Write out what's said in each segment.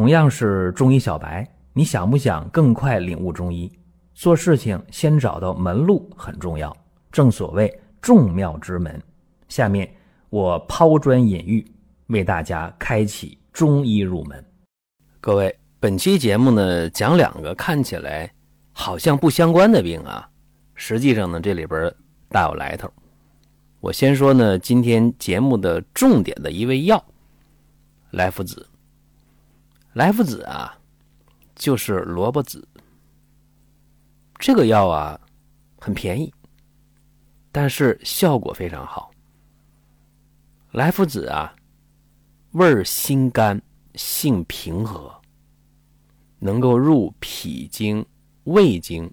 同样是中医小白，你想不想更快领悟中医？做事情先找到门路很重要，正所谓众妙之门。下面我抛砖引玉，为大家开启中医入门。各位，本期节目呢讲两个看起来好像不相关的病啊，实际上呢这里边大有来头。我先说呢，今天节目的重点的一味药——莱菔子。莱菔子啊，就是萝卜籽。这个药啊，很便宜，但是效果非常好。莱菔子啊，味辛甘，性平和，能够入脾经、胃经、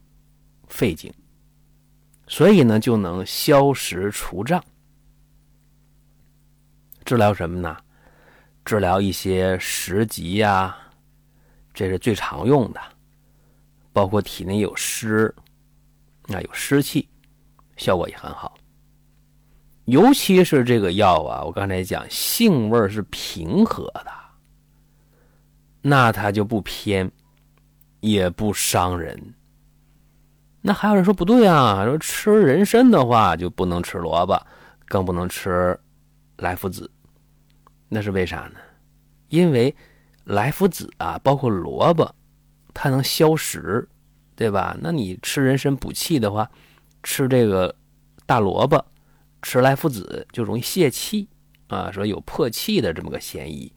肺经。所以呢，就能消食除胀，治疗什么呢？治疗一些食积呀，这是最常用的。包括体内有湿，那有湿气，效果也很好。尤其是这个药啊，我刚才讲性味是平和的，那它就不偏，也不伤人。那还有人说不对啊，说吃人参的话就不能吃萝卜，更不能吃莱菔子。那是为啥呢？因为莱菔子啊，包括萝卜，它能消食，对吧？那你吃人参补气的话，吃这个大萝卜，吃莱菔子就容易泄气啊，说有破气的这么个嫌疑。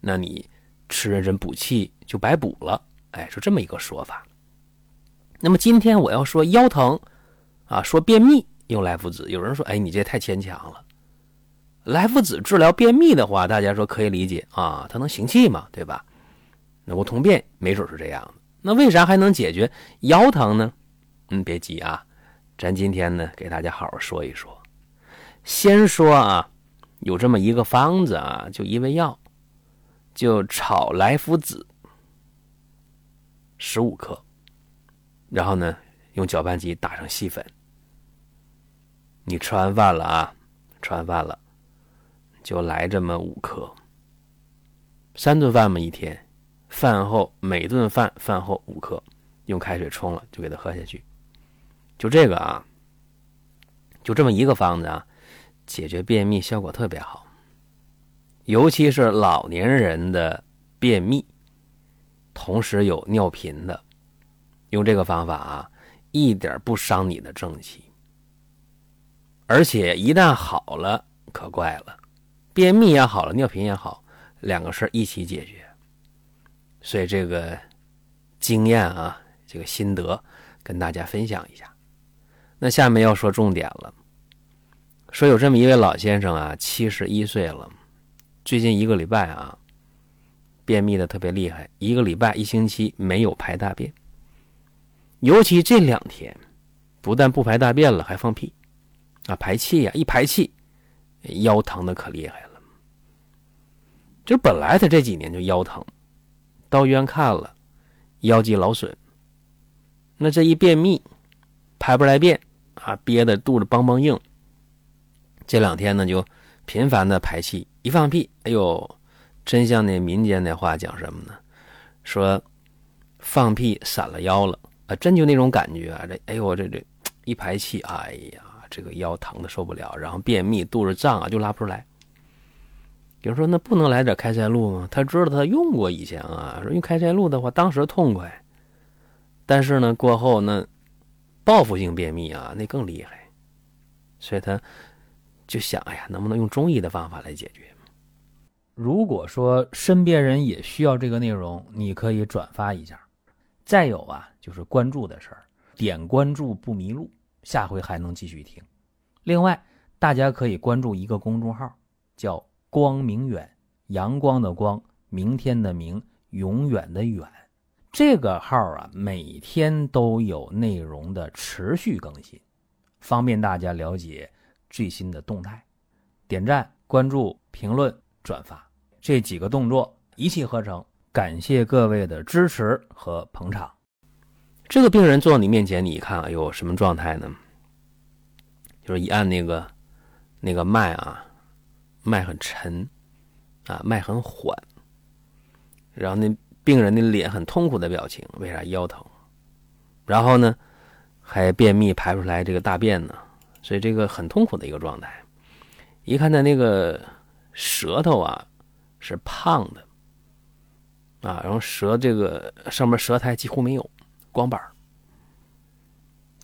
那你吃人参补气就白补了，哎，是这么一个说法。那么今天我要说腰疼，啊，说便秘用莱菔子。有人说，哎，你这太牵强了。莱菔子治疗便秘的话，大家说可以理解啊，它能行气嘛，对吧？能够通便，没准是这样的。那为啥还能解决腰疼呢？嗯，别急啊，咱今天呢给大家好好说一说。先说啊，有这么一个方子啊，就一味药，就炒莱菔子十五克。然后呢，用搅拌机打成细粉。你吃完饭了啊，吃完饭了，就来这么五克。三顿饭嘛一天，饭后每顿饭饭后五克，用开水冲了就给它喝下去。就这个啊，就这么一个方子啊，解决便秘效果特别好。尤其是老年人的便秘，同时有尿频的。用这个方法啊，一点不伤你的正气，而且一旦好了，可怪了，便秘也好了，尿频也好，两个事一起解决。所以这个经验啊，这个心得跟大家分享一下。那下面要说重点了，说有这么一位老先生啊，七十一岁了，最近一个礼拜啊，便秘的特别厉害，一个礼拜一星期没有排大便。尤其这两天，不但不排大便了，还放屁，啊，排气呀！一排气，腰疼的可厉害了。就本来他这几年就腰疼，到医院看了，腰肌劳损。那这一便秘，排不来便啊，憋得肚子梆梆硬。这两天呢，就频繁的排气，一放屁，哎呦，真像那民间的话讲什么呢？说放屁闪了腰了。啊，真就那种感觉啊！这，哎呦，这这一排气，哎呀，这个腰疼的受不了，然后便秘，肚子胀啊，就拉不出来。有人说，那不能来点开塞露吗？他知道他用过以前啊，说用开塞露的话，当时痛快，但是呢，过后那报复性便秘啊，那更厉害，所以他就想，哎呀，能不能用中医的方法来解决？如果说身边人也需要这个内容，你可以转发一下。再有啊，就是关注的事儿，点关注不迷路，下回还能继续听。另外，大家可以关注一个公众号，叫“光明远”，阳光的光，明天的明，永远的远。这个号啊，每天都有内容的持续更新，方便大家了解最新的动态。点赞、关注、评论、转发这几个动作一气呵成。感谢各位的支持和捧场。这个病人坐到你面前，你一看，哎呦，什么状态呢？就是一按那个那个脉啊，脉很沉啊，脉很缓，然后那病人的脸很痛苦的表情，为啥腰疼？然后呢，还便秘排不出来这个大便呢，所以这个很痛苦的一个状态。一看他那个舌头啊是胖的啊，然后舌这个上面舌苔几乎没有，光板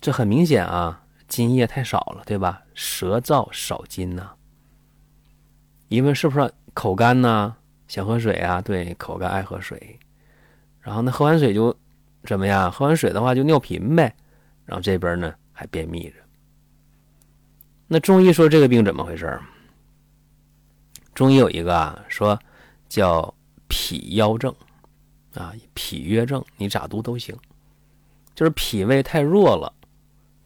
这很明显啊，津液太少了，对吧？舌燥少津呐。因为是不是口干呢？想喝水啊？对，口干爱喝水。然后呢，喝完水就怎么样？喝完水的话就尿频呗。然后这边呢还便秘着。那中医说这个病怎么回事？中医有一个啊，说叫脾腰症啊，脾约症，你咋读都行。就是脾胃太弱了，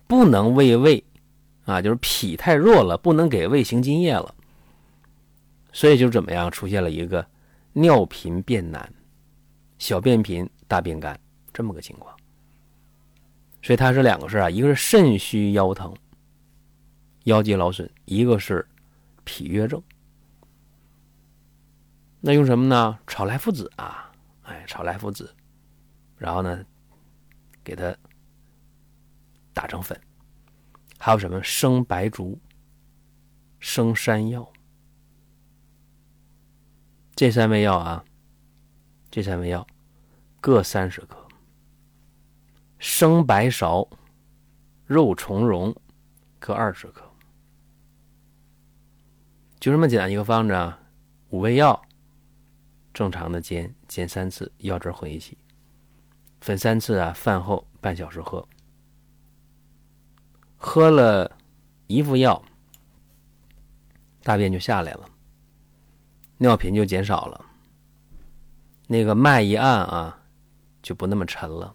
不能喂胃啊，就是脾太弱了，不能给胃行津液了。所以就怎么样，出现了一个尿频便难。小便频、大便干这么个情况，所以它是两个事啊，一个是肾虚腰疼、腰肌劳损，一个是脾约症。那用什么呢？炒莱菔子啊，哎，炒莱菔子，然后呢，给它打成粉。还有什么生白术、生山药，这三味药啊。这三味药各三十克，生白芍、肉苁蓉各二十克，就这么简单一个方子啊。五味药正常的煎，煎三次，药汁混一起，分三次啊。饭后半小时喝，喝了一副药，大便就下来了，尿频就减少了。那个脉一按啊，就不那么沉了。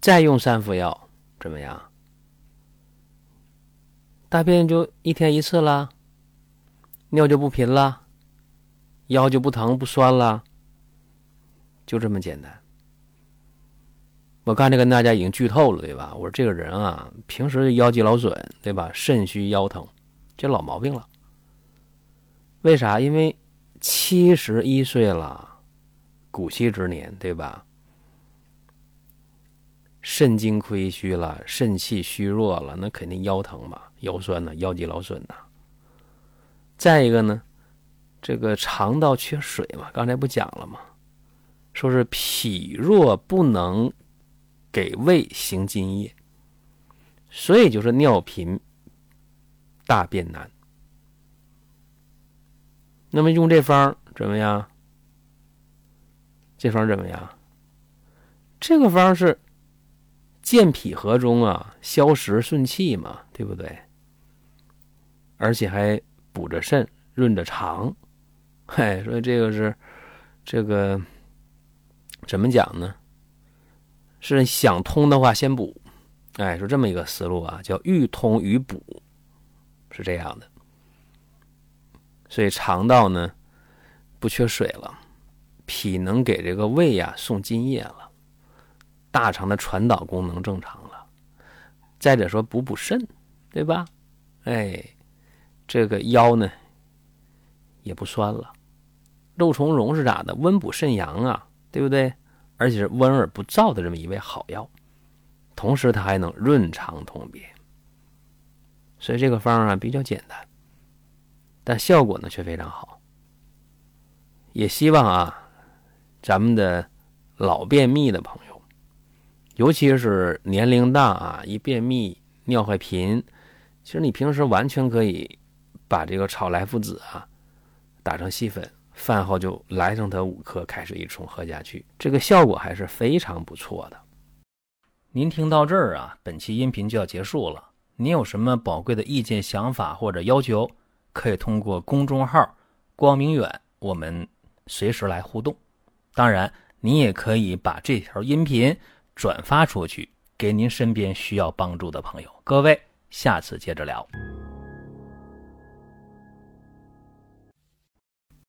再用三副药，怎么样？大便就一天一次了，尿就不频了，腰就不疼不酸了，就这么简单。我刚才跟大家已经剧透了，对吧？我说这个人啊，平时腰肌劳损，对吧？肾虚腰疼，这老毛病了。为啥？因为。七十一岁了，古稀之年，对吧？肾精亏虚了，肾气虚弱了，那肯定腰疼嘛，腰酸呐，腰肌劳损呐。再一个呢，这个肠道缺水嘛，刚才不讲了吗？说是脾弱不能给胃行津液，所以就是尿频、大便难。那么用这方怎么样？这方怎么样？这个方是健脾和中啊，消食顺气嘛，对不对？而且还补着肾，润着肠，嘿，所以这个是这个怎么讲呢？是想通的话先补，哎，是这么一个思路啊，叫欲通于补，是这样的。所以肠道呢不缺水了，脾能给这个胃呀送津液了，大肠的传导功能正常了。再者说补补肾，对吧？哎，这个腰呢也不酸了。肉苁蓉是咋的？温补肾阳啊，对不对？而且是温而不燥的这么一味好药，同时它还能润肠通便。所以这个方啊比较简单。但效果呢却非常好，也希望啊，咱们的老便秘的朋友，尤其是年龄大啊，一便秘尿坏频，其实你平时完全可以把这个炒莱菔子啊打成细粉，饭后就来上它五克，开水一冲喝下去，这个效果还是非常不错的。您听到这儿啊，本期音频就要结束了。您有什么宝贵的意见、想法或者要求？可以通过公众号“光明远”，我们随时来互动。当然，您也可以把这条音频转发出去，给您身边需要帮助的朋友。各位，下次接着聊。